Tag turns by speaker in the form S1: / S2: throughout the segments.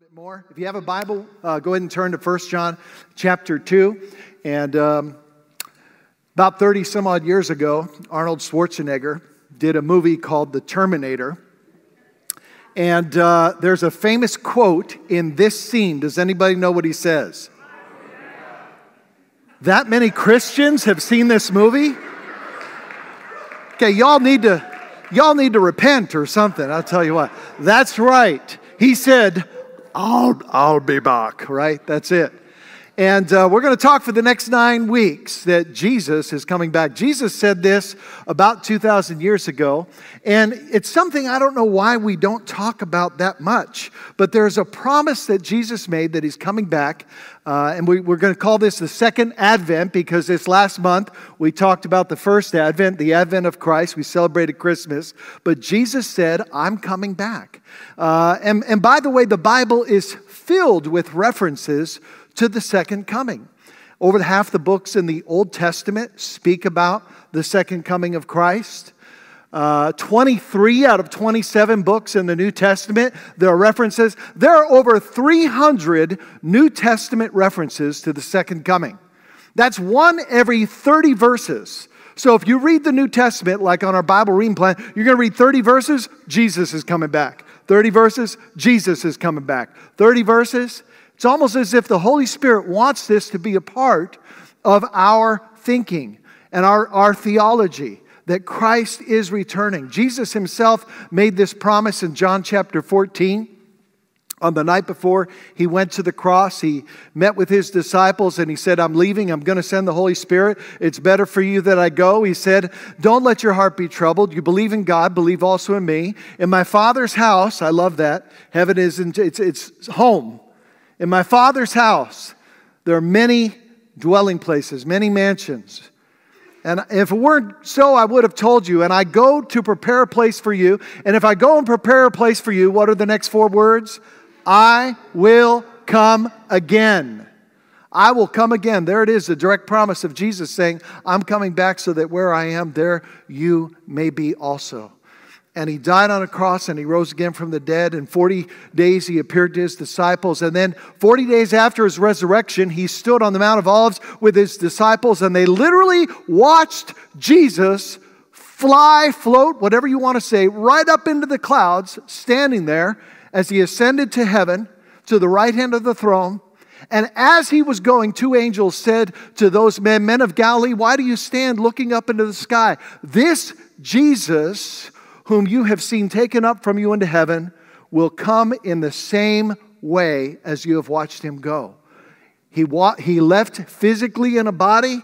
S1: bit more. If you have a Bible, uh, go ahead and turn to 1 John chapter 2. And um, about 30 some odd years ago, Arnold Schwarzenegger did a movie called The Terminator. And uh, there's a famous quote in this scene. Does anybody know what he says? That many Christians have seen this movie? Okay, y'all need to y'all need to repent or something. I'll tell you what. That's right. He said, I'll, I'll be back, right? That's it. And uh, we're going to talk for the next nine weeks that Jesus is coming back. Jesus said this about 2,000 years ago, and it's something I don't know why we don't talk about that much, but there's a promise that Jesus made that he's coming back. Uh, and we, are going to call this the second Advent because this last month we talked about the first Advent, the Advent of Christ. We celebrated Christmas. But Jesus said, I'm coming back. Uh, and, and by the way, the Bible is filled with references to the second coming. Over half the books in the Old Testament speak about the second coming of Christ. Uh, 23 out of 27 books in the New Testament, there are references. There are over 300 New Testament references to the second coming. That's one every 30 verses. So if you read the New Testament, like on our Bible reading plan, you're going to read 30 verses, Jesus is coming back. 30 verses, Jesus is coming back. 30 verses, it's almost as if the Holy Spirit wants this to be a part of our thinking and our, our theology that Christ is returning. Jesus himself made this promise in John chapter 14. On the night before he went to the cross, he met with his disciples and he said, I'm leaving. I'm going to send the Holy Spirit. It's better for you that I go. He said, Don't let your heart be troubled. You believe in God, believe also in me. In my Father's house, I love that. Heaven is, in, it's, it's home. In my Father's house, there are many dwelling places, many mansions. And if it weren't so, I would have told you. And I go to prepare a place for you. And if I go and prepare a place for you, what are the next four words? I will come again. I will come again. There it is, the direct promise of Jesus saying, I'm coming back so that where I am, there you may be also and he died on a cross and he rose again from the dead. And 40 days he appeared to his disciples. And then 40 days after his resurrection, he stood on the Mount of Olives with his disciples and they literally watched Jesus fly, float, whatever you want to say, right up into the clouds, standing there as he ascended to heaven to the right hand of the throne. And as he was going, two angels said to those men, Men of Galilee, why do you stand looking up into the sky? This Jesus whom you have seen taken up from you into heaven, will come in the same way as you have watched him go. He, wa- he left physically in a body,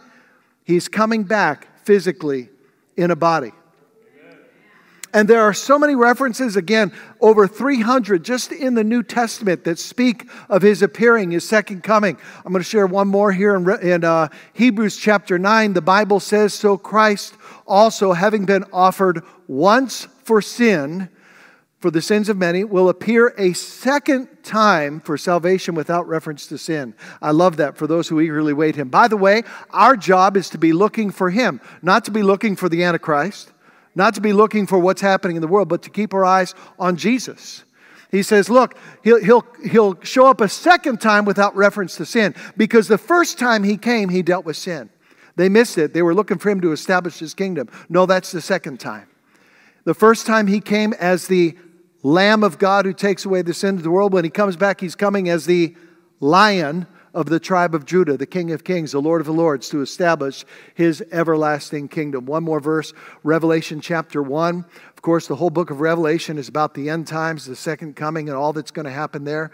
S1: he's coming back physically in a body. And there are so many references, again, over 300 just in the New Testament that speak of his appearing, his second coming. I'm going to share one more here in, in uh, Hebrews chapter 9. The Bible says, So Christ also, having been offered once for sin, for the sins of many, will appear a second time for salvation without reference to sin. I love that for those who eagerly wait him. By the way, our job is to be looking for him, not to be looking for the Antichrist, not to be looking for what's happening in the world, but to keep our eyes on Jesus. He says, Look, he'll, he'll, he'll show up a second time without reference to sin because the first time he came, he dealt with sin. They missed it. They were looking for him to establish his kingdom. No, that's the second time. The first time he came as the Lamb of God who takes away the sin of the world. When he comes back, he's coming as the Lion of the tribe of Judah, the King of Kings, the Lord of the Lords, to establish his everlasting kingdom. One more verse, Revelation chapter 1. Of course, the whole book of Revelation is about the end times, the second coming, and all that's going to happen there.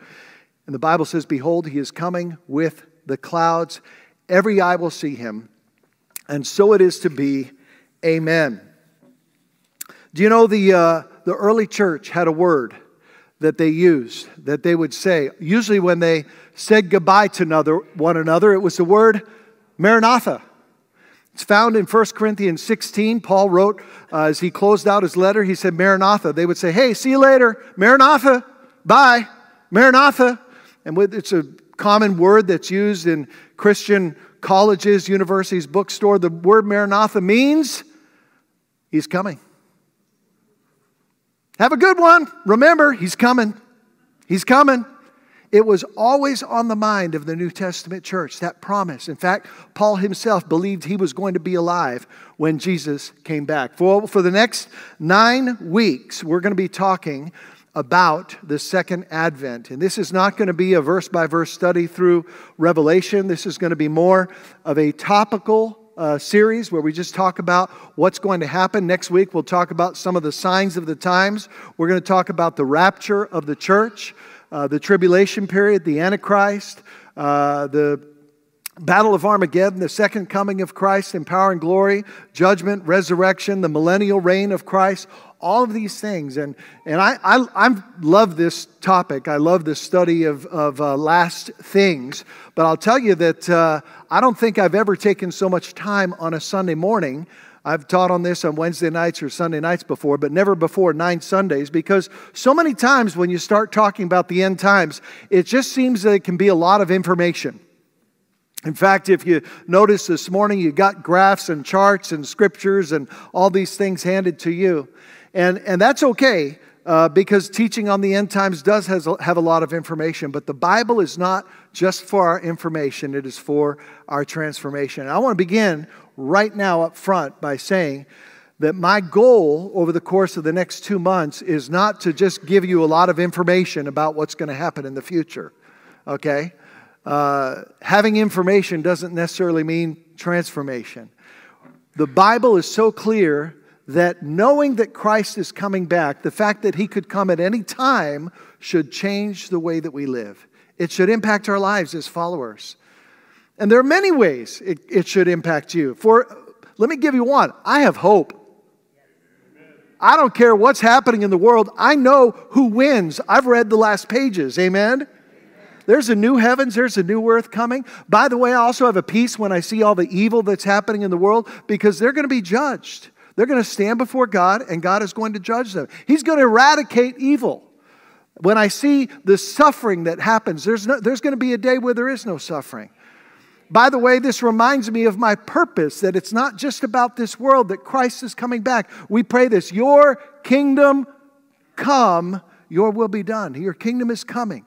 S1: And the Bible says, Behold, he is coming with the clouds. Every eye will see him, and so it is to be. Amen. Do you know the, uh, the early church had a word that they used, that they would say? Usually, when they said goodbye to another, one another, it was the word Maranatha. It's found in 1 Corinthians 16. Paul wrote, uh, as he closed out his letter, he said, Maranatha. They would say, Hey, see you later. Maranatha. Bye. Maranatha. And it's a common word that's used in Christian colleges, universities, bookstore. The word Maranatha means he's coming. Have a good one. Remember, he's coming. He's coming. It was always on the mind of the New Testament church, that promise. In fact, Paul himself believed he was going to be alive when Jesus came back. For, for the next nine weeks, we're going to be talking about the second advent. And this is not going to be a verse by verse study through Revelation. This is going to be more of a topical uh, series where we just talk about what's going to happen. Next week, we'll talk about some of the signs of the times. We're going to talk about the rapture of the church, uh, the tribulation period, the Antichrist, uh, the Battle of Armageddon, the second coming of Christ in power and glory, judgment, resurrection, the millennial reign of Christ, all of these things. And, and I, I, I love this topic. I love the study of, of uh, last things. But I'll tell you that uh, I don't think I've ever taken so much time on a Sunday morning. I've taught on this on Wednesday nights or Sunday nights before, but never before nine Sundays because so many times when you start talking about the end times, it just seems that it can be a lot of information. In fact, if you notice this morning, you got graphs and charts and scriptures and all these things handed to you. And, and that's okay uh, because teaching on the end times does has, have a lot of information, but the Bible is not just for our information, it is for our transformation. And I want to begin right now up front by saying that my goal over the course of the next two months is not to just give you a lot of information about what's going to happen in the future, okay? Uh, having information doesn't necessarily mean transformation. The Bible is so clear that knowing that Christ is coming back, the fact that he could come at any time should change the way that we live. It should impact our lives as followers. And there are many ways it, it should impact you. For let me give you one. I have hope. I don't care what's happening in the world. I know who wins. I've read the last pages. Amen. There's a new heavens, there's a new earth coming. By the way, I also have a peace when I see all the evil that's happening in the world because they're going to be judged. They're going to stand before God and God is going to judge them. He's going to eradicate evil. When I see the suffering that happens, there's, no, there's going to be a day where there is no suffering. By the way, this reminds me of my purpose that it's not just about this world, that Christ is coming back. We pray this Your kingdom come, your will be done. Your kingdom is coming.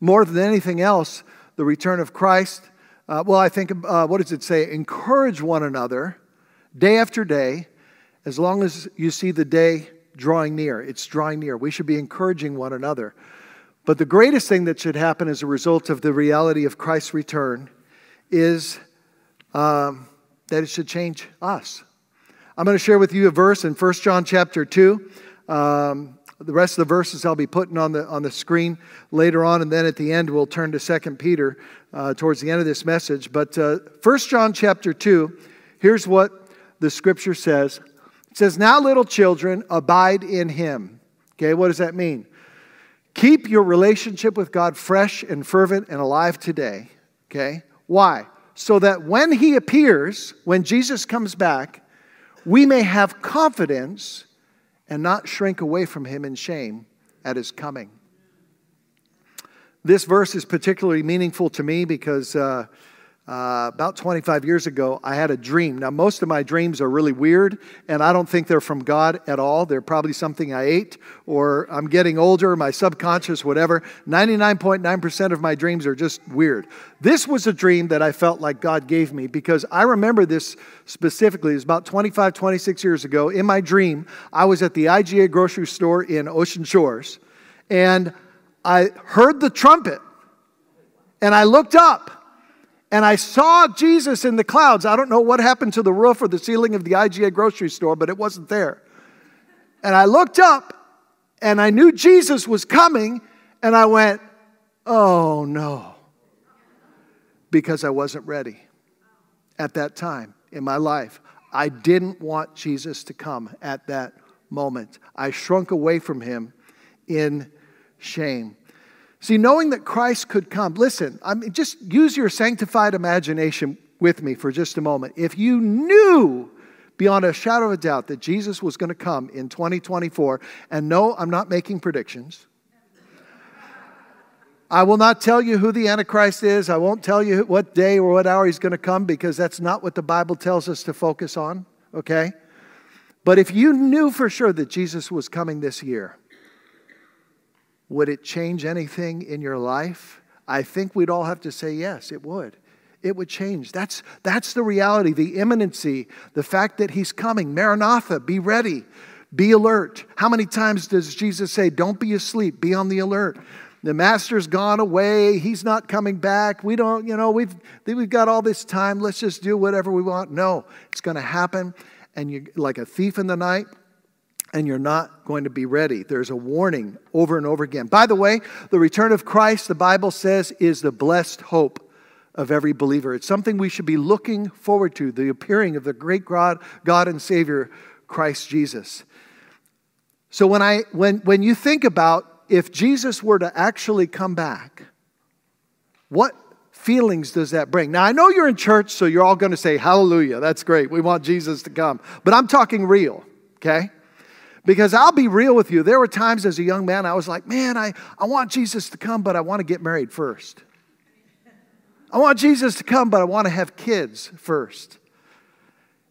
S1: More than anything else, the return of Christ, uh, well, I think, uh, what does it say? Encourage one another day after day, as long as you see the day drawing near. It's drawing near. We should be encouraging one another. But the greatest thing that should happen as a result of the reality of Christ's return is um, that it should change us. I'm going to share with you a verse in 1 John chapter 2. Um, the rest of the verses I'll be putting on the, on the screen later on, and then at the end we'll turn to 2 Peter uh, towards the end of this message. But uh, 1 John chapter 2, here's what the scripture says. It says, Now, little children, abide in him. Okay, what does that mean? Keep your relationship with God fresh and fervent and alive today. Okay? Why? So that when he appears, when Jesus comes back, we may have confidence and not shrink away from him in shame at his coming. This verse is particularly meaningful to me because. Uh, uh, about 25 years ago, I had a dream. Now, most of my dreams are really weird, and I don't think they're from God at all. They're probably something I ate, or I'm getting older, my subconscious, whatever. 99.9% of my dreams are just weird. This was a dream that I felt like God gave me because I remember this specifically. It was about 25, 26 years ago. In my dream, I was at the IGA grocery store in Ocean Shores, and I heard the trumpet, and I looked up and I saw Jesus in the clouds. I don't know what happened to the roof or the ceiling of the IGA grocery store, but it wasn't there. And I looked up and I knew Jesus was coming, and I went, oh no, because I wasn't ready at that time in my life. I didn't want Jesus to come at that moment. I shrunk away from him in shame. See, knowing that Christ could come, listen, I mean, just use your sanctified imagination with me for just a moment. If you knew beyond a shadow of a doubt that Jesus was going to come in 2024, and no, I'm not making predictions. I will not tell you who the Antichrist is. I won't tell you what day or what hour he's going to come because that's not what the Bible tells us to focus on, okay? But if you knew for sure that Jesus was coming this year, would it change anything in your life? I think we'd all have to say yes, it would. It would change. That's, that's the reality, the imminency, the fact that He's coming. Maranatha, be ready, be alert. How many times does Jesus say, Don't be asleep, be on the alert? The master's gone away. He's not coming back. We don't, you know, we've, we've got all this time. Let's just do whatever we want. No, it's going to happen. And you like a thief in the night, and you're not going to be ready. There's a warning over and over again. By the way, the return of Christ, the Bible says, is the blessed hope of every believer. It's something we should be looking forward to the appearing of the great God, God and Savior, Christ Jesus. So when, I, when, when you think about if Jesus were to actually come back, what feelings does that bring? Now, I know you're in church, so you're all going to say, Hallelujah, that's great. We want Jesus to come. But I'm talking real, okay? Because I'll be real with you. There were times as a young man I was like, man, I, I want Jesus to come, but I want to get married first. I want Jesus to come, but I want to have kids first.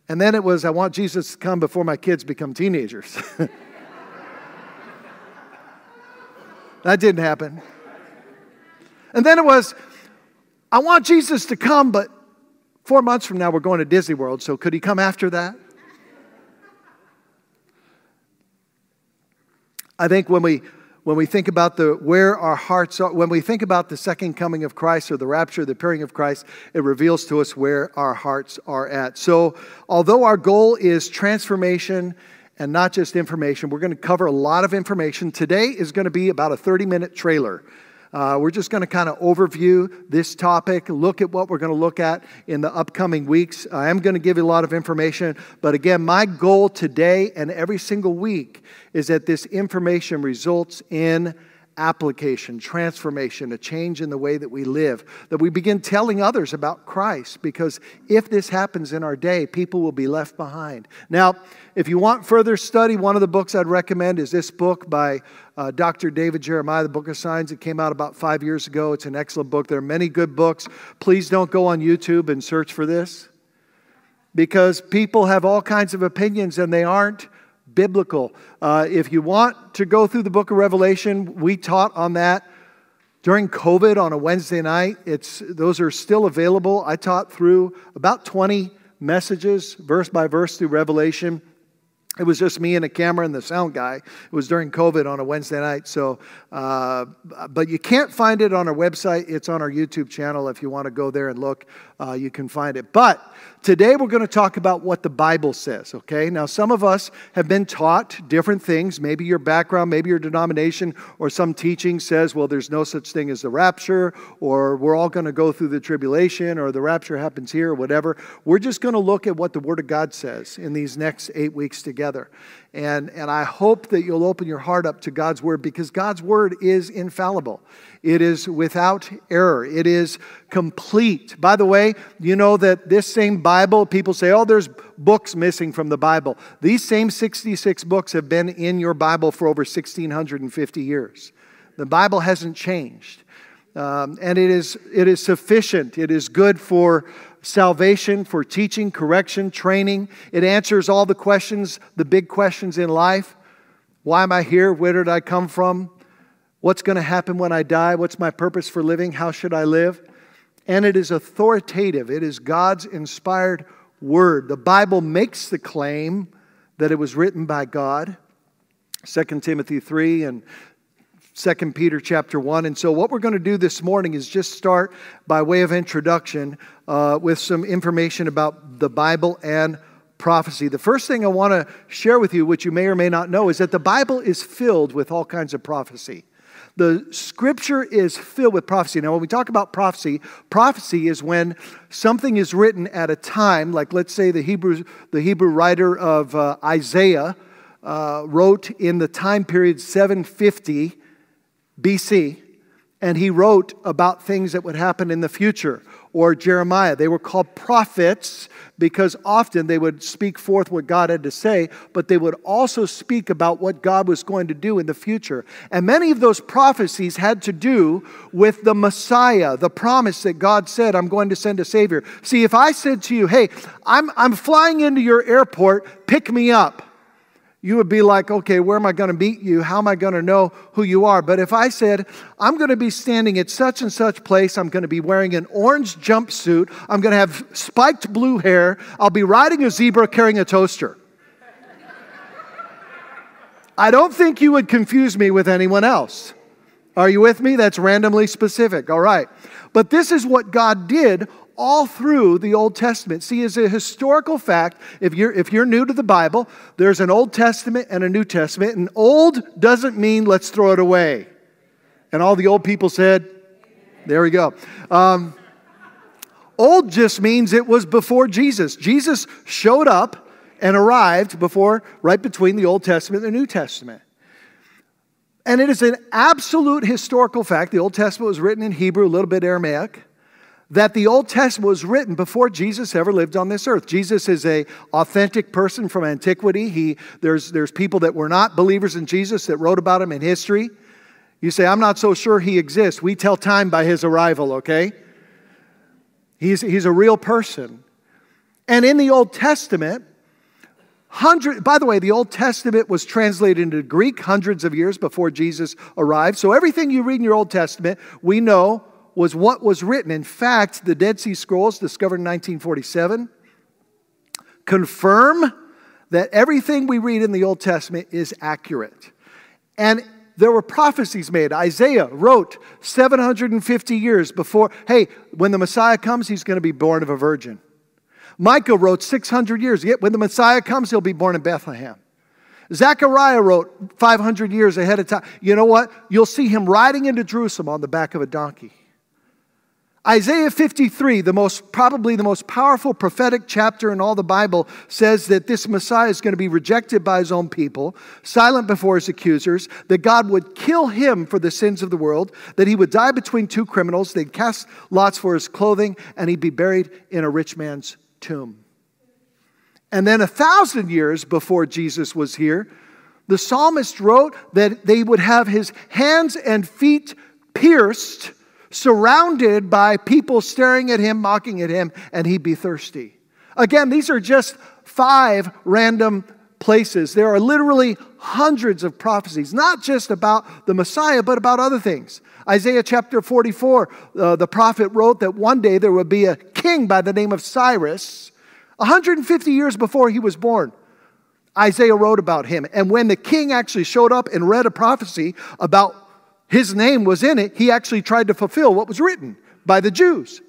S1: And then it was, I want Jesus to come before my kids become teenagers. that didn't happen. And then it was, I want Jesus to come, but four months from now we're going to Disney World, so could he come after that? I think when we when we think about the where our hearts are when we think about the second coming of Christ or the rapture the appearing of Christ it reveals to us where our hearts are at. So although our goal is transformation and not just information we're going to cover a lot of information. Today is going to be about a 30 minute trailer uh, we're just going to kind of overview this topic, look at what we're going to look at in the upcoming weeks. I am going to give you a lot of information, but again, my goal today and every single week is that this information results in application, transformation, a change in the way that we live, that we begin telling others about Christ, because if this happens in our day, people will be left behind. Now, if you want further study, one of the books I'd recommend is this book by uh, Dr. David Jeremiah, The Book of Signs. It came out about five years ago. It's an excellent book. There are many good books. Please don't go on YouTube and search for this because people have all kinds of opinions and they aren't biblical. Uh, if you want to go through the book of Revelation, we taught on that during COVID on a Wednesday night. It's, those are still available. I taught through about 20 messages, verse by verse, through Revelation. It was just me and a camera and the sound guy. It was during COVID on a Wednesday night. So, uh, but you can't find it on our website. It's on our YouTube channel. If you want to go there and look, uh, you can find it. But Today, we're going to talk about what the Bible says, okay? Now, some of us have been taught different things. Maybe your background, maybe your denomination, or some teaching says, well, there's no such thing as the rapture, or we're all going to go through the tribulation, or the rapture happens here, or whatever. We're just going to look at what the Word of God says in these next eight weeks together. And, and I hope that you'll open your heart up to God's Word because God's Word is infallible. It is without error. It is complete. By the way, you know that this same Bible, people say, oh, there's books missing from the Bible. These same 66 books have been in your Bible for over 1,650 years. The Bible hasn't changed. Um, and it is, it is sufficient. It is good for salvation, for teaching, correction, training. It answers all the questions, the big questions in life. Why am I here? Where did I come from? What's going to happen when I die? What's my purpose for living? How should I live? And it is authoritative. It is God's inspired word. The Bible makes the claim that it was written by God. 2 Timothy 3 and 2 Peter chapter 1. And so, what we're going to do this morning is just start by way of introduction uh, with some information about the Bible and prophecy. The first thing I want to share with you, which you may or may not know, is that the Bible is filled with all kinds of prophecy. The scripture is filled with prophecy. Now, when we talk about prophecy, prophecy is when something is written at a time, like let's say the Hebrew, the Hebrew writer of uh, Isaiah uh, wrote in the time period 750 BC, and he wrote about things that would happen in the future. Or Jeremiah. They were called prophets because often they would speak forth what God had to say, but they would also speak about what God was going to do in the future. And many of those prophecies had to do with the Messiah, the promise that God said, I'm going to send a Savior. See, if I said to you, hey, I'm, I'm flying into your airport, pick me up you would be like, okay, where am I going to meet you? How am I going to know who you are? But if I said, I'm going to be standing at such and such place, I'm going to be wearing an orange jumpsuit, I'm going to have spiked blue hair, I'll be riding a zebra carrying a toaster. I don't think you would confuse me with anyone else. Are you with me? That's randomly specific. All right. But this is what God did all through the Old Testament. See, as a historical fact, if you're, if you're new to the Bible, there's an Old Testament and a New Testament, and old doesn't mean let's throw it away. And all the old people said, there we go. Um, old just means it was before Jesus. Jesus showed up and arrived before, right between the Old Testament and the New Testament. And it is an absolute historical fact. The Old Testament was written in Hebrew, a little bit Aramaic that the Old Testament was written before Jesus ever lived on this earth. Jesus is a authentic person from antiquity. He, there's, there's people that were not believers in Jesus that wrote about him in history. You say, I'm not so sure he exists. We tell time by his arrival, okay? He's, he's a real person. And in the Old Testament, hundred, by the way, the Old Testament was translated into Greek hundreds of years before Jesus arrived. So everything you read in your Old Testament, we know was what was written. In fact, the Dead Sea Scrolls, discovered in 1947, confirm that everything we read in the Old Testament is accurate. And there were prophecies made. Isaiah wrote 750 years before, hey, when the Messiah comes, he's going to be born of a virgin. Micah wrote 600 years. Yet when the Messiah comes, he'll be born in Bethlehem. Zechariah wrote 500 years ahead of time. You know what? You'll see him riding into Jerusalem on the back of a donkey. Isaiah 53, the most probably the most powerful prophetic chapter in all the Bible, says that this Messiah is going to be rejected by his own people, silent before his accusers, that God would kill him for the sins of the world, that he would die between two criminals, they'd cast lots for his clothing, and he'd be buried in a rich man's tomb. And then a thousand years before Jesus was here, the psalmist wrote that they would have his hands and feet pierced surrounded by people staring at him, mocking at him, and he'd be thirsty. Again, these are just five random places. There are literally hundreds of prophecies, not just about the Messiah, but about other things. Isaiah chapter 44, uh, the prophet wrote that one day there would be a king by the name of Cyrus, 150 years before he was born. Isaiah wrote about him. And when the king actually showed up and read a prophecy about his name was in it, he actually tried to fulfill what was written by the Jews.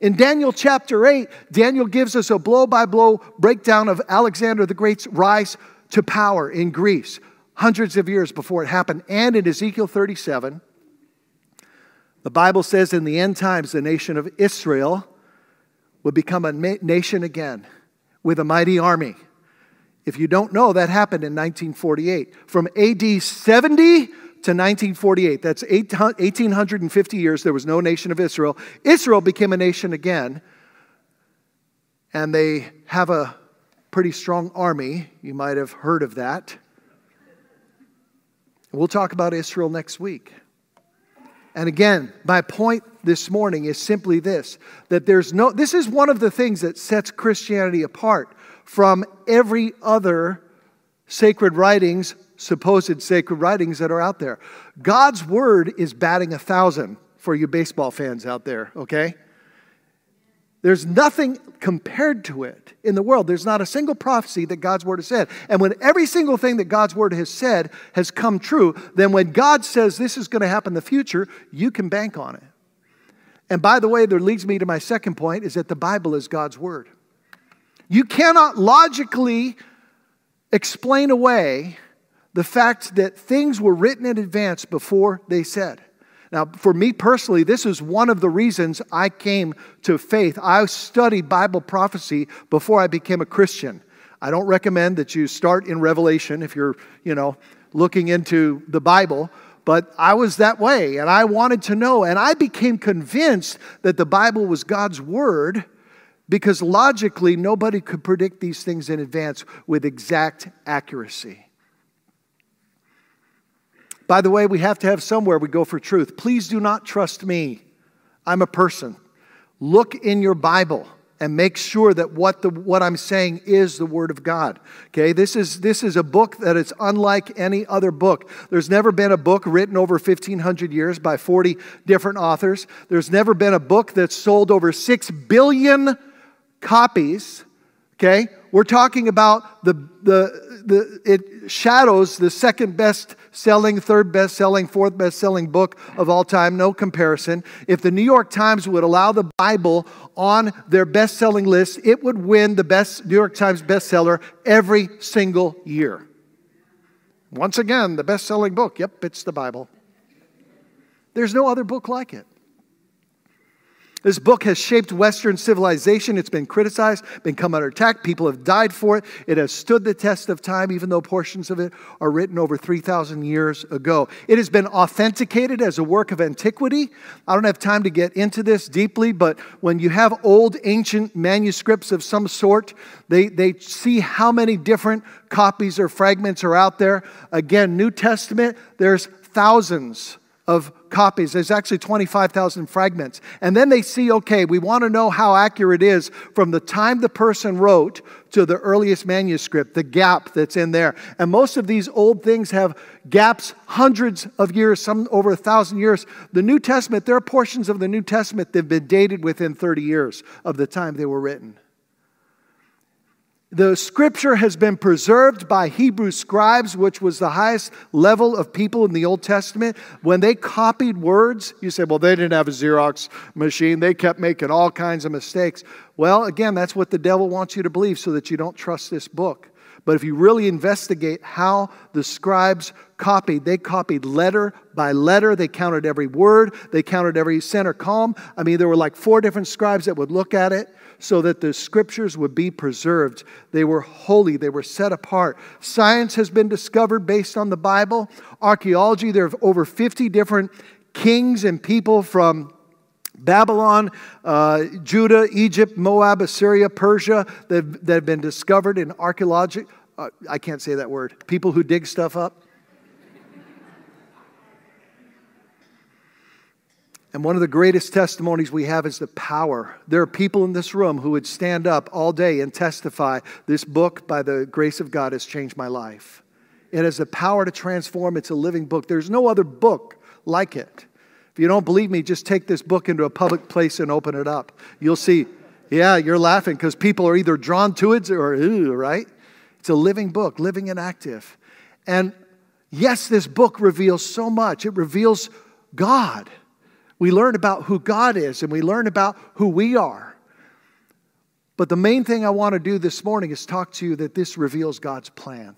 S1: In Daniel chapter 8, Daniel gives us a blow by blow breakdown of Alexander the Great's rise to power in Greece, hundreds of years before it happened. And in Ezekiel 37, the Bible says in the end times, the nation of Israel would become a nation again with a mighty army. If you don't know, that happened in 1948. From AD 70 to 1948, that's 1850 years, there was no nation of Israel. Israel became a nation again, and they have a pretty strong army. You might have heard of that. We'll talk about Israel next week. And again, my point this morning is simply this that there's no, this is one of the things that sets Christianity apart from every other sacred writings, supposed sacred writings that are out there. God's word is batting a thousand for you baseball fans out there, okay? There's nothing compared to it in the world. There's not a single prophecy that God's word has said. And when every single thing that God's word has said has come true, then when God says this is going to happen in the future, you can bank on it. And by the way, that leads me to my second point is that the Bible is God's word. You cannot logically explain away the fact that things were written in advance before they said. Now, for me personally, this is one of the reasons I came to faith. I studied Bible prophecy before I became a Christian. I don't recommend that you start in Revelation if you're, you know, looking into the Bible, but I was that way and I wanted to know and I became convinced that the Bible was God's word because logically, nobody could predict these things in advance with exact accuracy. By the way, we have to have somewhere we go for truth. Please do not trust me. I'm a person. Look in your Bible and make sure that what, the, what I'm saying is the Word of God. Okay, this is, this is a book that is unlike any other book. There's never been a book written over 1,500 years by 40 different authors. There's never been a book that's sold over 6 billion copies. Okay, we're talking about the, the, the it shadows the second best selling, third best selling, fourth best selling book of all time, no comparison. If the New York Times would allow the Bible on their best selling list, it would win the best New York Times bestseller every single year. Once again, the best selling book. Yep, it's the Bible. There's no other book like it. This book has shaped Western civilization. It's been criticized, been come under attack. People have died for it. It has stood the test of time, even though portions of it are written over 3,000 years ago. It has been authenticated as a work of antiquity. I don't have time to get into this deeply, but when you have old ancient manuscripts of some sort, they, they see how many different copies or fragments are out there. Again, New Testament, there's thousands of copies. There's actually 25,000 fragments. And then they see, okay, we want to know how accurate it is from the time the person wrote to the earliest manuscript, the gap that's in there. And most of these old things have gaps hundreds of years, some over a thousand years. The New Testament, there are portions of the New Testament that have been dated within 30 years of the time they were written. The scripture has been preserved by Hebrew scribes, which was the highest level of people in the Old Testament. When they copied words, you say, well, they didn't have a Xerox machine. They kept making all kinds of mistakes. Well, again, that's what the devil wants you to believe so that you don't trust this book. But if you really investigate how the scribes copied, they copied letter by letter. They counted every word, they counted every center column. I mean, there were like four different scribes that would look at it so that the scriptures would be preserved. They were holy, they were set apart. Science has been discovered based on the Bible. Archaeology, there are over 50 different kings and people from Babylon, uh, Judah, Egypt, Moab, Assyria, Persia that, that have been discovered in archaeology. Uh, I can't say that word. People who dig stuff up. And one of the greatest testimonies we have is the power. There are people in this room who would stand up all day and testify this book, by the grace of God, has changed my life. It has the power to transform. It's a living book. There's no other book like it. You don't believe me, just take this book into a public place and open it up. You'll see, yeah, you're laughing because people are either drawn to it or, ooh, right? It's a living book, living and active. And yes, this book reveals so much. It reveals God. We learn about who God is and we learn about who we are. But the main thing I want to do this morning is talk to you that this reveals God's plan.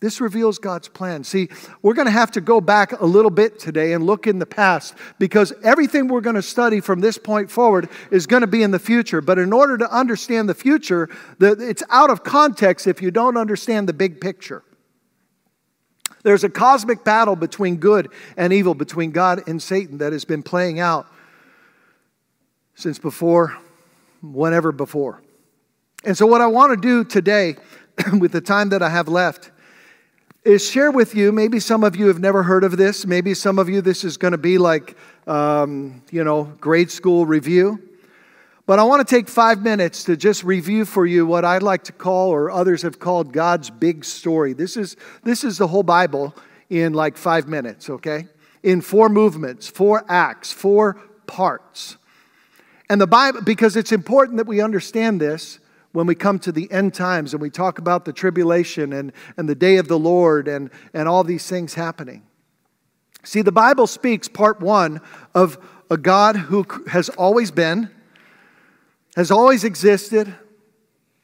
S1: This reveals God's plan. See, we're going to have to go back a little bit today and look in the past because everything we're going to study from this point forward is going to be in the future. But in order to understand the future, it's out of context if you don't understand the big picture. There's a cosmic battle between good and evil, between God and Satan, that has been playing out since before, whenever before. And so, what I want to do today, with the time that I have left, is share with you. Maybe some of you have never heard of this. Maybe some of you, this is going to be like, um, you know, grade school review. But I want to take five minutes to just review for you what I'd like to call, or others have called, God's big story. This is, this is the whole Bible in like five minutes, okay? In four movements, four acts, four parts. And the Bible, because it's important that we understand this when we come to the end times and we talk about the tribulation and, and the day of the Lord and, and all these things happening. See, the Bible speaks, part one, of a God who has always been has always existed,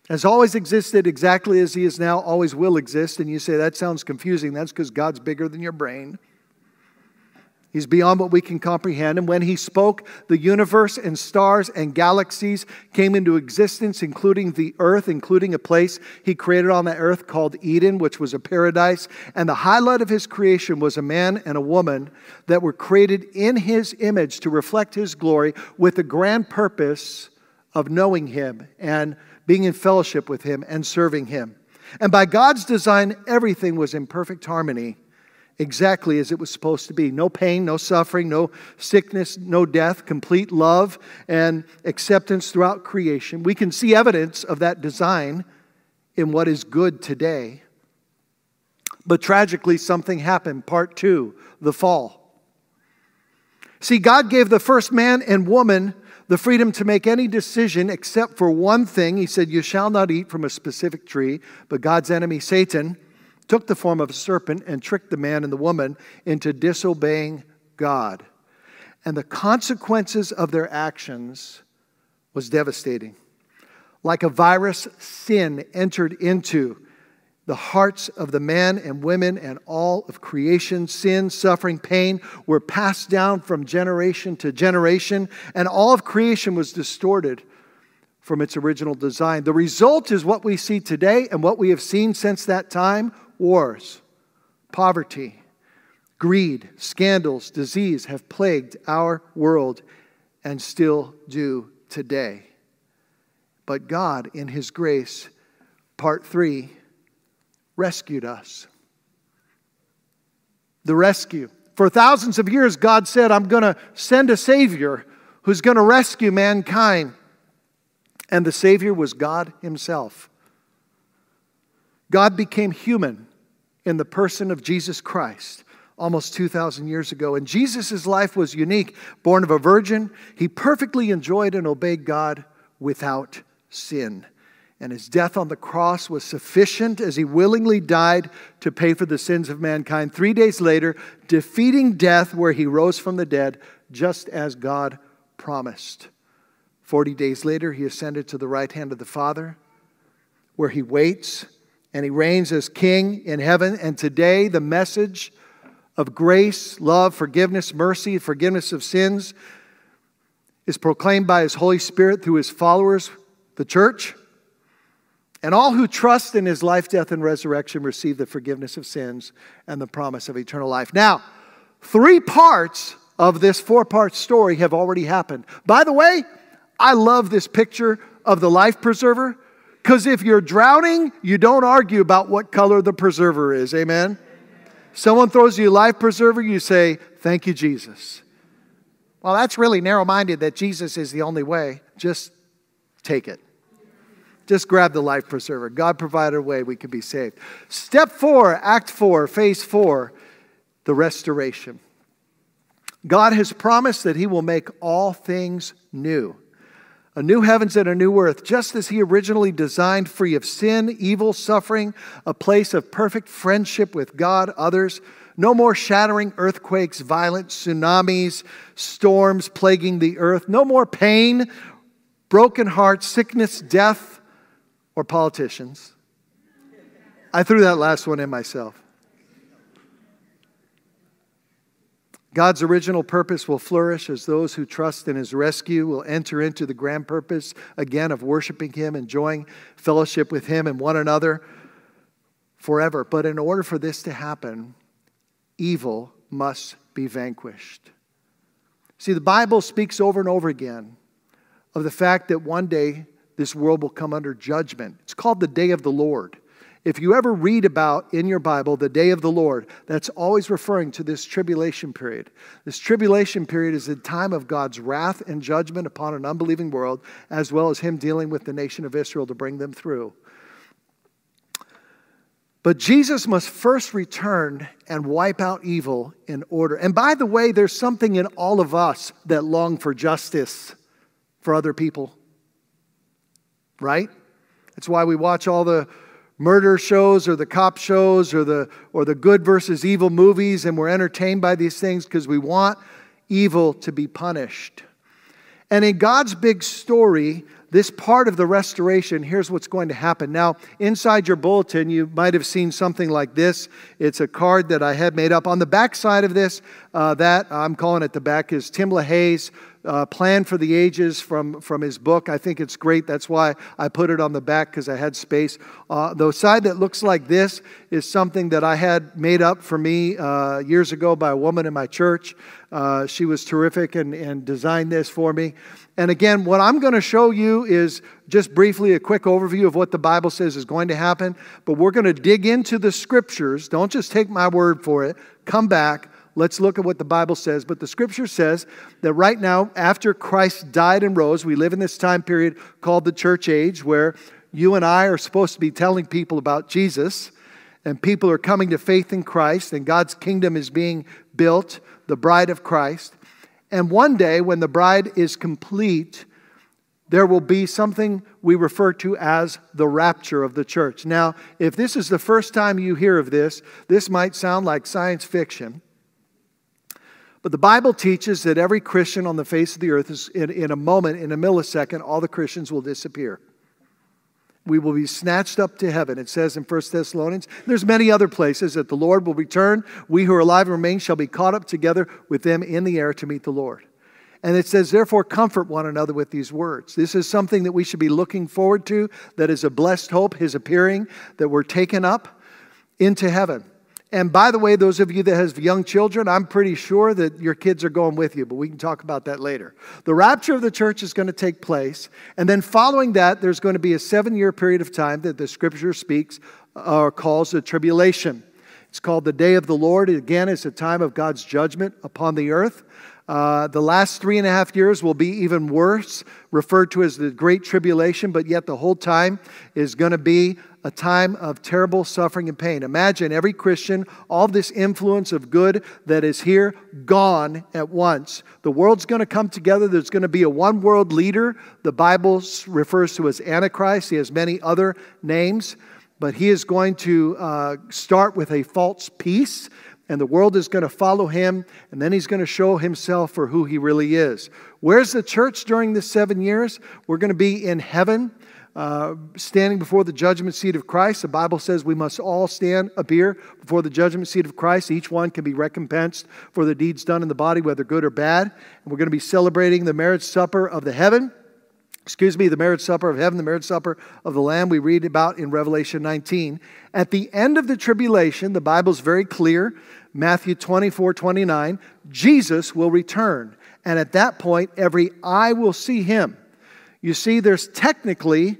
S1: has always existed exactly as He is now, always will exist. And you say, that sounds confusing. That's because God's bigger than your brain. He's beyond what we can comprehend. And when he spoke, the universe and stars and galaxies came into existence, including the earth, including a place he created on the earth called Eden, which was a paradise. And the highlight of his creation was a man and a woman that were created in his image to reflect his glory with the grand purpose of knowing Him and being in fellowship with Him and serving Him. And by God's design, everything was in perfect harmony exactly as it was supposed to be. No pain, no suffering, no sickness, no death, complete love and acceptance throughout creation. We can see evidence of that design in what is good today. But tragically, something happened. Part two the fall. See, God gave the first man and woman the freedom to make any decision except for one thing. He said, You shall not eat from a specific tree, but God's enemy, Satan, took the form of a serpent and tricked the man and the woman into disobeying God. And the consequences of their actions was devastating. Like a virus, sin entered into the hearts of the men and women and all of creation. Sin, suffering, pain were passed down from generation to generation, and all of creation was distorted from its original design. The result is what we see today and what we have seen since that time wars, poverty, greed, scandals, disease have plagued our world and still do today. But God, in His grace, part three, rescued us. The rescue. For thousands of years, God said, I'm going to send a Savior who's going to rescue mankind. And the Savior was God Himself. God became human in the person of Jesus Christ almost 2,000 years ago. And Jesus' life was unique. Born of a virgin, he perfectly enjoyed and obeyed God without sin and his death on the cross was sufficient as he willingly died to pay for the sins of mankind. Three days later, defeating death where he rose from the dead, just as God promised. Forty days later, he ascended to the right hand of the Father, where he waits and he reigns as king in heaven. And today, the message of grace, love, forgiveness, mercy, forgiveness of sins is proclaimed by his Holy Spirit through his followers, the church. And all who trust in his life, death, and resurrection receive the forgiveness of sins and the promise of eternal life. Now, three parts of this four part story have already happened. By the way, I love this picture of the life preserver because if you're drowning, you don't argue about what color the preserver is. Amen? Someone throws you a life preserver, you say, Thank you, Jesus. Well, that's really narrow minded that Jesus is the only way. Just take it. Just grab the life preserver. God provided a way we could be saved. Step four, Act four, phase four, the restoration. God has promised that He will make all things new. A new heavens and a new earth, just as He originally designed, free of sin, evil, suffering, a place of perfect friendship with God, others. No more shattering earthquakes, violent tsunamis, storms plaguing the earth. No more pain, broken hearts, sickness, death, or politicians. I threw that last one in myself. God's original purpose will flourish as those who trust in his rescue will enter into the grand purpose again of worshiping him, enjoying fellowship with him and one another forever. But in order for this to happen, evil must be vanquished. See, the Bible speaks over and over again of the fact that one day this world will come under judgment. It's called the day of the Lord. If you ever read about in your Bible the day of the Lord, that's always referring to this tribulation period. This tribulation period is the time of God's wrath and judgment upon an unbelieving world, as well as Him dealing with the nation of Israel to bring them through. But Jesus must first return and wipe out evil in order. And by the way, there's something in all of us that long for justice for other people right? That's why we watch all the murder shows or the cop shows or the, or the good versus evil movies, and we're entertained by these things because we want evil to be punished. And in God's big story, this part of the restoration, here's what's going to happen. Now, inside your bulletin, you might have seen something like this. It's a card that I had made up. On the back side of this, uh, that I'm calling it the back, is Tim LaHaye's uh, Plan for the Ages from, from his book. I think it's great. That's why I put it on the back because I had space. Uh, the side that looks like this is something that I had made up for me uh, years ago by a woman in my church. Uh, she was terrific and, and designed this for me. And again, what I'm going to show you is just briefly a quick overview of what the Bible says is going to happen. But we're going to dig into the scriptures. Don't just take my word for it. Come back. Let's look at what the Bible says. But the scripture says that right now, after Christ died and rose, we live in this time period called the church age where you and I are supposed to be telling people about Jesus, and people are coming to faith in Christ, and God's kingdom is being built, the bride of Christ. And one day, when the bride is complete, there will be something we refer to as the rapture of the church. Now, if this is the first time you hear of this, this might sound like science fiction. But the Bible teaches that every Christian on the face of the earth is in, in a moment, in a millisecond, all the Christians will disappear we will be snatched up to heaven. It says in 1 Thessalonians. There's many other places that the Lord will return. We who are alive and remain shall be caught up together with them in the air to meet the Lord. And it says, therefore, comfort one another with these words. This is something that we should be looking forward to, that is a blessed hope, his appearing, that we're taken up into heaven. And by the way, those of you that have young children, I'm pretty sure that your kids are going with you, but we can talk about that later. The rapture of the church is going to take place, and then following that, there's going to be a seven-year period of time that the Scripture speaks or calls the tribulation. It's called the day of the Lord. Again, it's a time of God's judgment upon the earth. Uh, the last three and a half years will be even worse, referred to as the Great Tribulation, but yet the whole time is going to be a time of terrible suffering and pain. Imagine every Christian, all this influence of good that is here, gone at once. The world's going to come together. There's going to be a one world leader. The Bible refers to as Antichrist. He has many other names, but he is going to uh, start with a false peace. And the world is going to follow him, and then he's going to show himself for who he really is. Where's the church during the seven years? We're going to be in heaven uh, standing before the judgment seat of Christ. The Bible says we must all stand, appear before the judgment seat of Christ. Each one can be recompensed for the deeds done in the body, whether good or bad. And we're going to be celebrating the marriage supper of the heaven. Excuse me, the marriage supper of heaven, the marriage supper of the Lamb we read about in Revelation 19. At the end of the tribulation, the Bible's very clear Matthew 24, 29, Jesus will return. And at that point, every eye will see him. You see, there's technically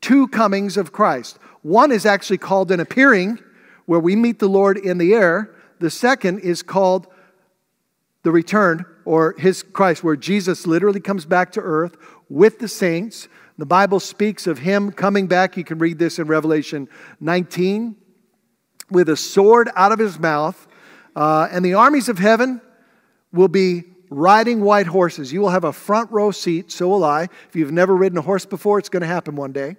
S1: two comings of Christ. One is actually called an appearing, where we meet the Lord in the air. The second is called the return, or his Christ, where Jesus literally comes back to earth with the saints. The Bible speaks of him coming back. You can read this in Revelation 19 with a sword out of his mouth. Uh, and the armies of heaven will be riding white horses. You will have a front row seat, so will I. If you've never ridden a horse before, it's going to happen one day.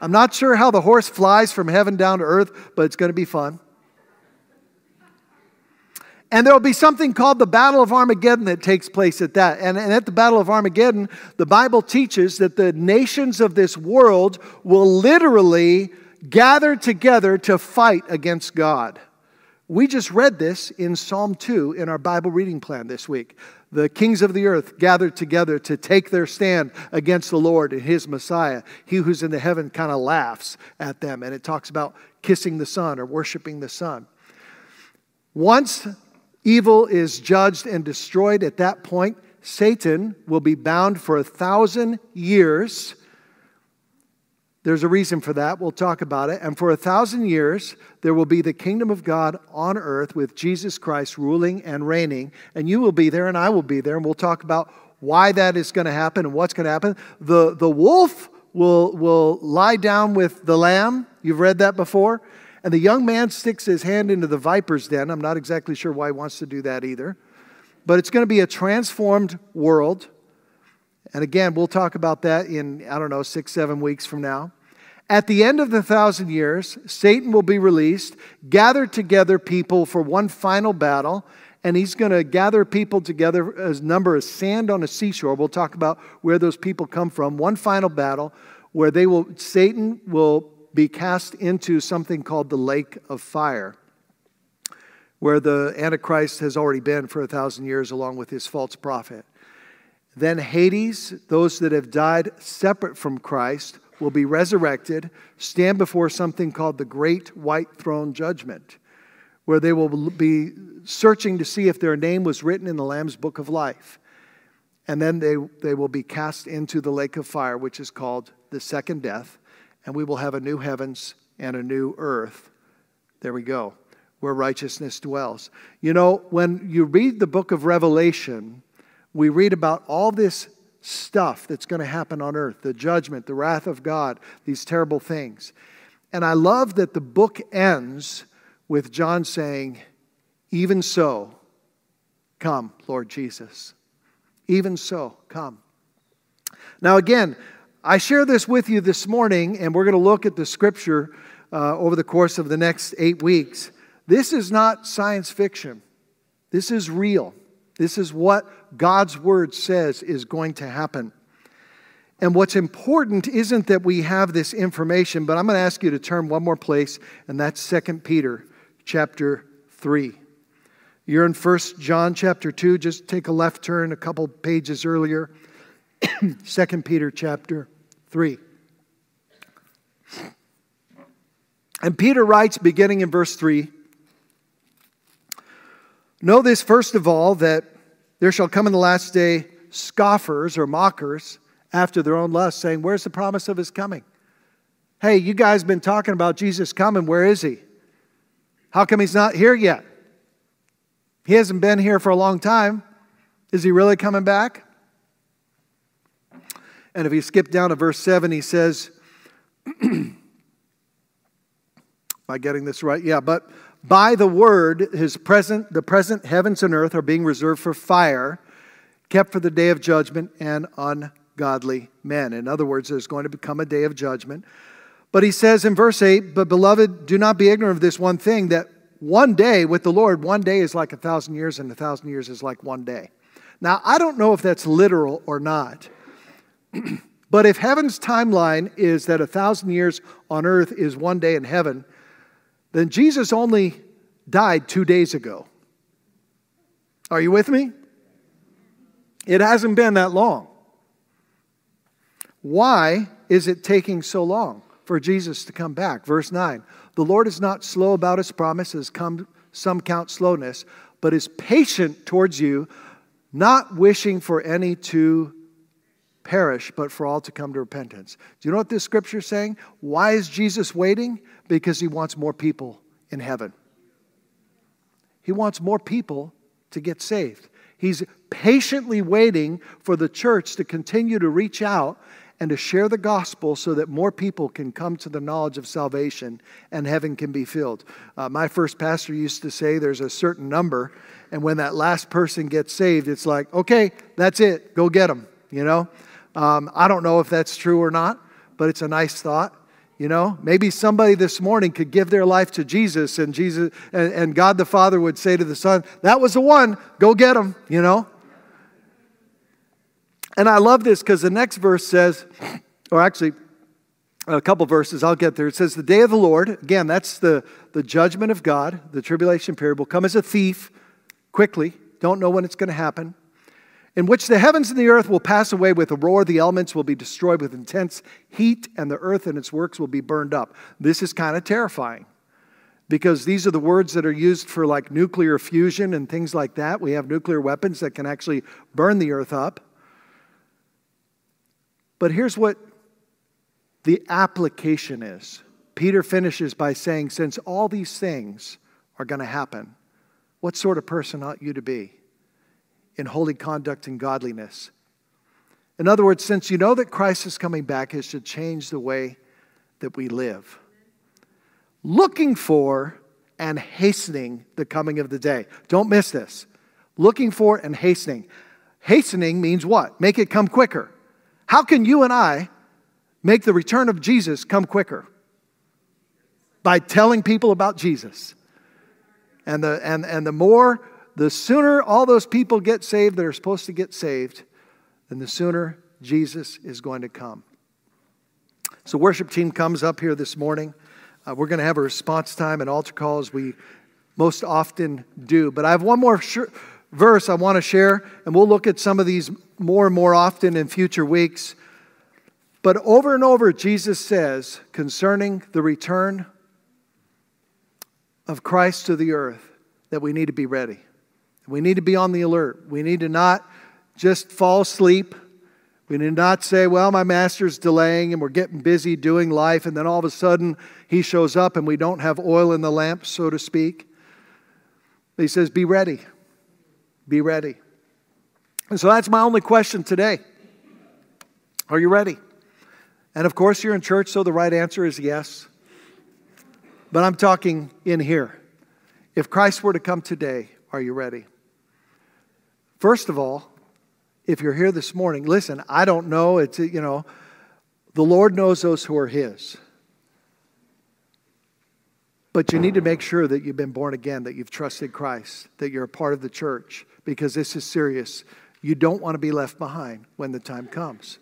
S1: I'm not sure how the horse flies from heaven down to earth, but it's going to be fun. And there will be something called the Battle of Armageddon that takes place at that. And, and, at the Battle of Armageddon, the Bible teaches that the nations of this world will literally gather together to fight against God. We just read this in Psalm 2 in our Bible reading plan this week. The kings of the earth gathered together to take their stand against the Lord and his Messiah. He who's in the heaven kind of laughs at them, and it talks about kissing the Son or worshiping the Son. Once evil is judged and destroyed, at that point, Satan will be bound for a thousand years there's a reason for that. We'll talk about it. And for a thousand years, there will be the kingdom of God on earth with Jesus Christ ruling and reigning. And you will be there, and I will be there. And we'll talk about why that is going to happen and what's going to happen. The, the wolf will, will lie down with the lamb. You've read that before. And the young man sticks his hand into the viper's den. I'm not exactly sure why he wants to do that either. But it's going to be a transformed world. And again, we'll talk about that in, I don't know, six, seven weeks from now. At the end of the thousand years, Satan will be released, gather together people for one final battle, and he's going to gather people together as number as sand on a seashore. We'll talk about where those people come from. One final battle where they will Satan will be cast into something called the lake of fire where the Antichrist has already been for a thousand years, along with his false prophet. Then Hades, those that have died separate from Christ, will be resurrected, stand before something called the Great White Throne Judgment, where they will be searching to see if their name was written in the Lamb's Book of Life. And then they, they will be cast into the lake of fire, which is called the second death, and we will have a new heavens and a new earth. There we go, where righteousness dwells. You know, when you read the book of Revelation, we read about all this stuff that's going to happen on earth the judgment, the wrath of God, these terrible things. And I love that the book ends with John saying, Even so, come, Lord Jesus. Even so, come. Now, again, I share this with you this morning, and we're going to look at the scripture uh, over the course of the next eight weeks. This is not science fiction, this is real. This is what God's word says is going to happen. And what's important isn't that we have this information, but I'm going to ask you to turn one more place, and that's 2 Peter chapter 3. You're in 1 John chapter 2. Just take a left turn a couple pages earlier. 2 Peter chapter 3. And Peter writes, beginning in verse 3 Know this, first of all, that there shall come in the last day scoffers or mockers after their own lust, saying, Where's the promise of his coming? Hey, you guys been talking about Jesus coming. Where is he? How come he's not here yet? He hasn't been here for a long time. Is he really coming back? And if you skip down to verse 7, he says, Am I getting this right? Yeah, but by the word, his present, the present heavens and earth are being reserved for fire, kept for the day of judgment and ungodly men. In other words, there's going to become a day of judgment. But he says in verse 8, But beloved, do not be ignorant of this one thing, that one day with the Lord, one day is like a thousand years, and a thousand years is like one day. Now, I don't know if that's literal or not, but if heaven's timeline is that a thousand years on earth is one day in heaven, then Jesus only died two days ago. Are you with me? It hasn't been that long. Why is it taking so long for Jesus to come back? Verse 9 the Lord is not slow about his promises, come, some count slowness, but is patient towards you, not wishing for any to perish, but for all to come to repentance. Do you know what this scripture is saying? Why is Jesus waiting? Because he wants more people in heaven. He wants more people to get saved. He's patiently waiting for the church to continue to reach out and to share the gospel so that more people can come to the knowledge of salvation and heaven can be filled. Uh, my first pastor used to say there's a certain number, and when that last person gets saved, it's like, okay, that's it, go get them, you know? Um, I don't know if that's true or not, but it's a nice thought. You know, maybe somebody this morning could give their life to Jesus, and Jesus and, and God the Father would say to the Son, "That was the one. Go get him." You know, and I love this because the next verse says, or actually, a couple verses, I'll get there. It says, The day of the Lord, again, that's the, the judgment of God, the tribulation period, will come as a thief quickly. Don't know when it's going to happen. In which the heavens and the earth will pass away with a roar, the elements will be destroyed with intense heat, and the earth and its works will be burned up. This is kind of terrifying because these are the words that are used for like nuclear fusion and things like that. We have nuclear weapons that can actually burn the earth up. But here's what the application is Peter finishes by saying, Since all these things are going to happen, what sort of person ought you to be in holy conduct and godliness? In other words, since you know that Christ is coming back, it should change the way that we live. Looking for and hastening the coming of the day. Don't miss this. Looking for and hastening. Hastening means what? Make it come quicker. How can you and I make the return of Jesus come quicker? By telling people about Jesus. And the, and, and the more, the sooner all those people get saved that are supposed to get saved, then the sooner Jesus is going to come. So, worship team comes up here this morning. Uh, we're going to have a response time and altar call as we most often do. But I have one more sh- verse I want to share, and we'll look at some of these more and more often in future weeks. But over and over, Jesus says concerning the return of Christ to the earth that we need to be ready. We need to be on the alert. We need to not just fall asleep. We need not say, well, my master's delaying and we're getting busy doing life, and then all of a sudden he shows up and we don't have oil in the lamp, so to speak. He says, be ready. Be ready. And so that's my only question today. Are you ready? And of course, you're in church, so the right answer is yes. But I'm talking in here. If Christ were to come today, are you ready? First of all, if you're here this morning, listen, I don't know. It's, you know, the Lord knows those who are His. But you need to make sure that you've been born again, that you've trusted Christ, that you're a part of the church, because this is serious. You don't want to be left behind when the time comes.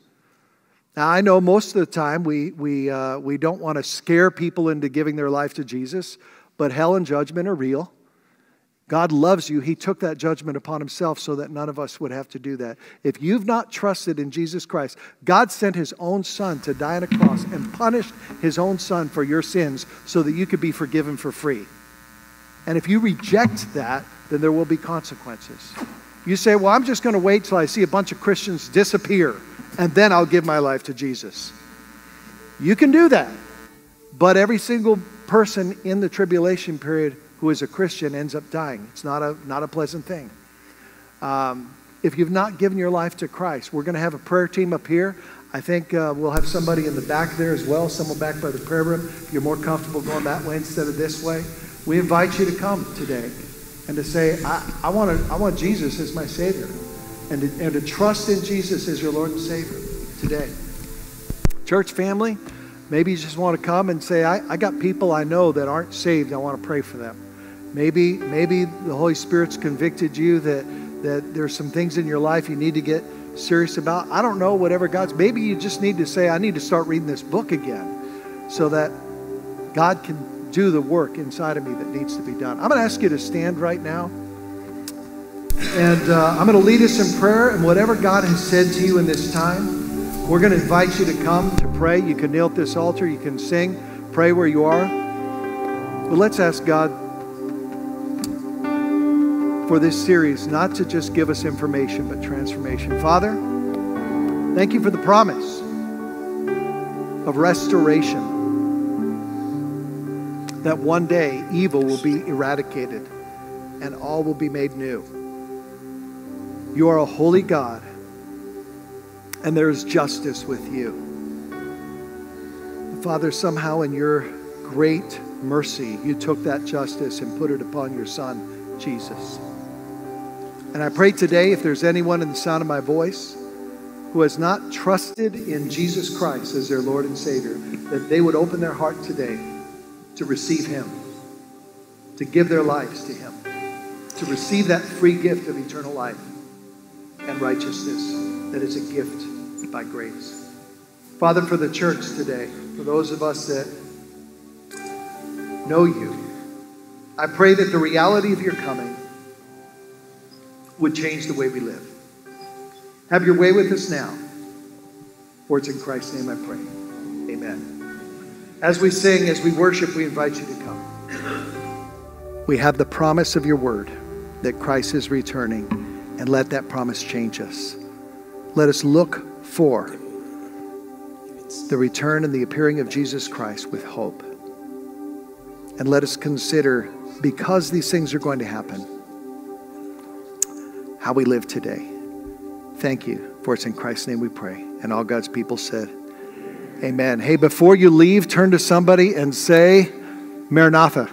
S1: Now, I know most of the time we, we, uh, we don't want to scare people into giving their life to Jesus, but hell and judgment are real. God loves you. He took that judgment upon himself so that none of us would have to do that. If you've not trusted in Jesus Christ, God sent his own son to die on a cross and punished his own son for your sins so that you could be forgiven for free. And if you reject that, then there will be consequences. You say, Well, I'm just going to wait till I see a bunch of Christians disappear and then I'll give my life to Jesus. You can do that. But every single person in the tribulation period who is a Christian ends up dying. It's not a, not a pleasant thing. Um, if you've not given your life to Christ, we're going to have a prayer team up here. I think uh, we'll have somebody in the back there as well, someone back by the prayer room. If you're more comfortable going that way instead of this way, we invite you to come today and to say, I, I, want, to, I want Jesus as my Savior and to, and to trust in Jesus as your Lord and Savior today. Church family, maybe you just want to come and say, I, I got people I know that aren't saved. I want to pray for them. Maybe, maybe the Holy Spirit's convicted you that, that there's some things in your life you need to get serious about. I don't know, whatever God's, maybe you just need to say, I need to start reading this book again so that God can do the work inside of me that needs to be done. I'm going to ask you to stand right now. And uh, I'm going to lead us in prayer. And whatever God has said to you in this time, we're going to invite you to come to pray. You can kneel at this altar, you can sing, pray where you are. But let's ask God for this series not to just give us information, but transformation. Father, thank you for the promise of restoration. That one day evil will be eradicated and all will be made new. You are a holy God, and there is justice with you. Father, somehow in your great mercy, you took that justice and put it upon your Son, Jesus. And I pray today, if there's anyone in the sound of my voice who has not trusted in Jesus Christ as their Lord and Savior, that they would open their heart today to receive Him, to give their lives to Him, to receive that free gift of eternal life and righteousness that is a gift by grace. Father, for the church today, for those of us that know you, I pray that the reality of your coming would change the way we live. Have your way with us now. For it's in Christ's name I pray. Amen. As we sing, as we worship, we invite you to come. We have the promise of your word that Christ is returning, and let that promise change us. Let us look for the return and the appearing of Jesus Christ with hope. And let us consider, because these things are going to happen, how we live today. Thank you, for it's in Christ's name we pray. And all God's people said, Amen. Hey, before you leave, turn to somebody and say, Maranatha.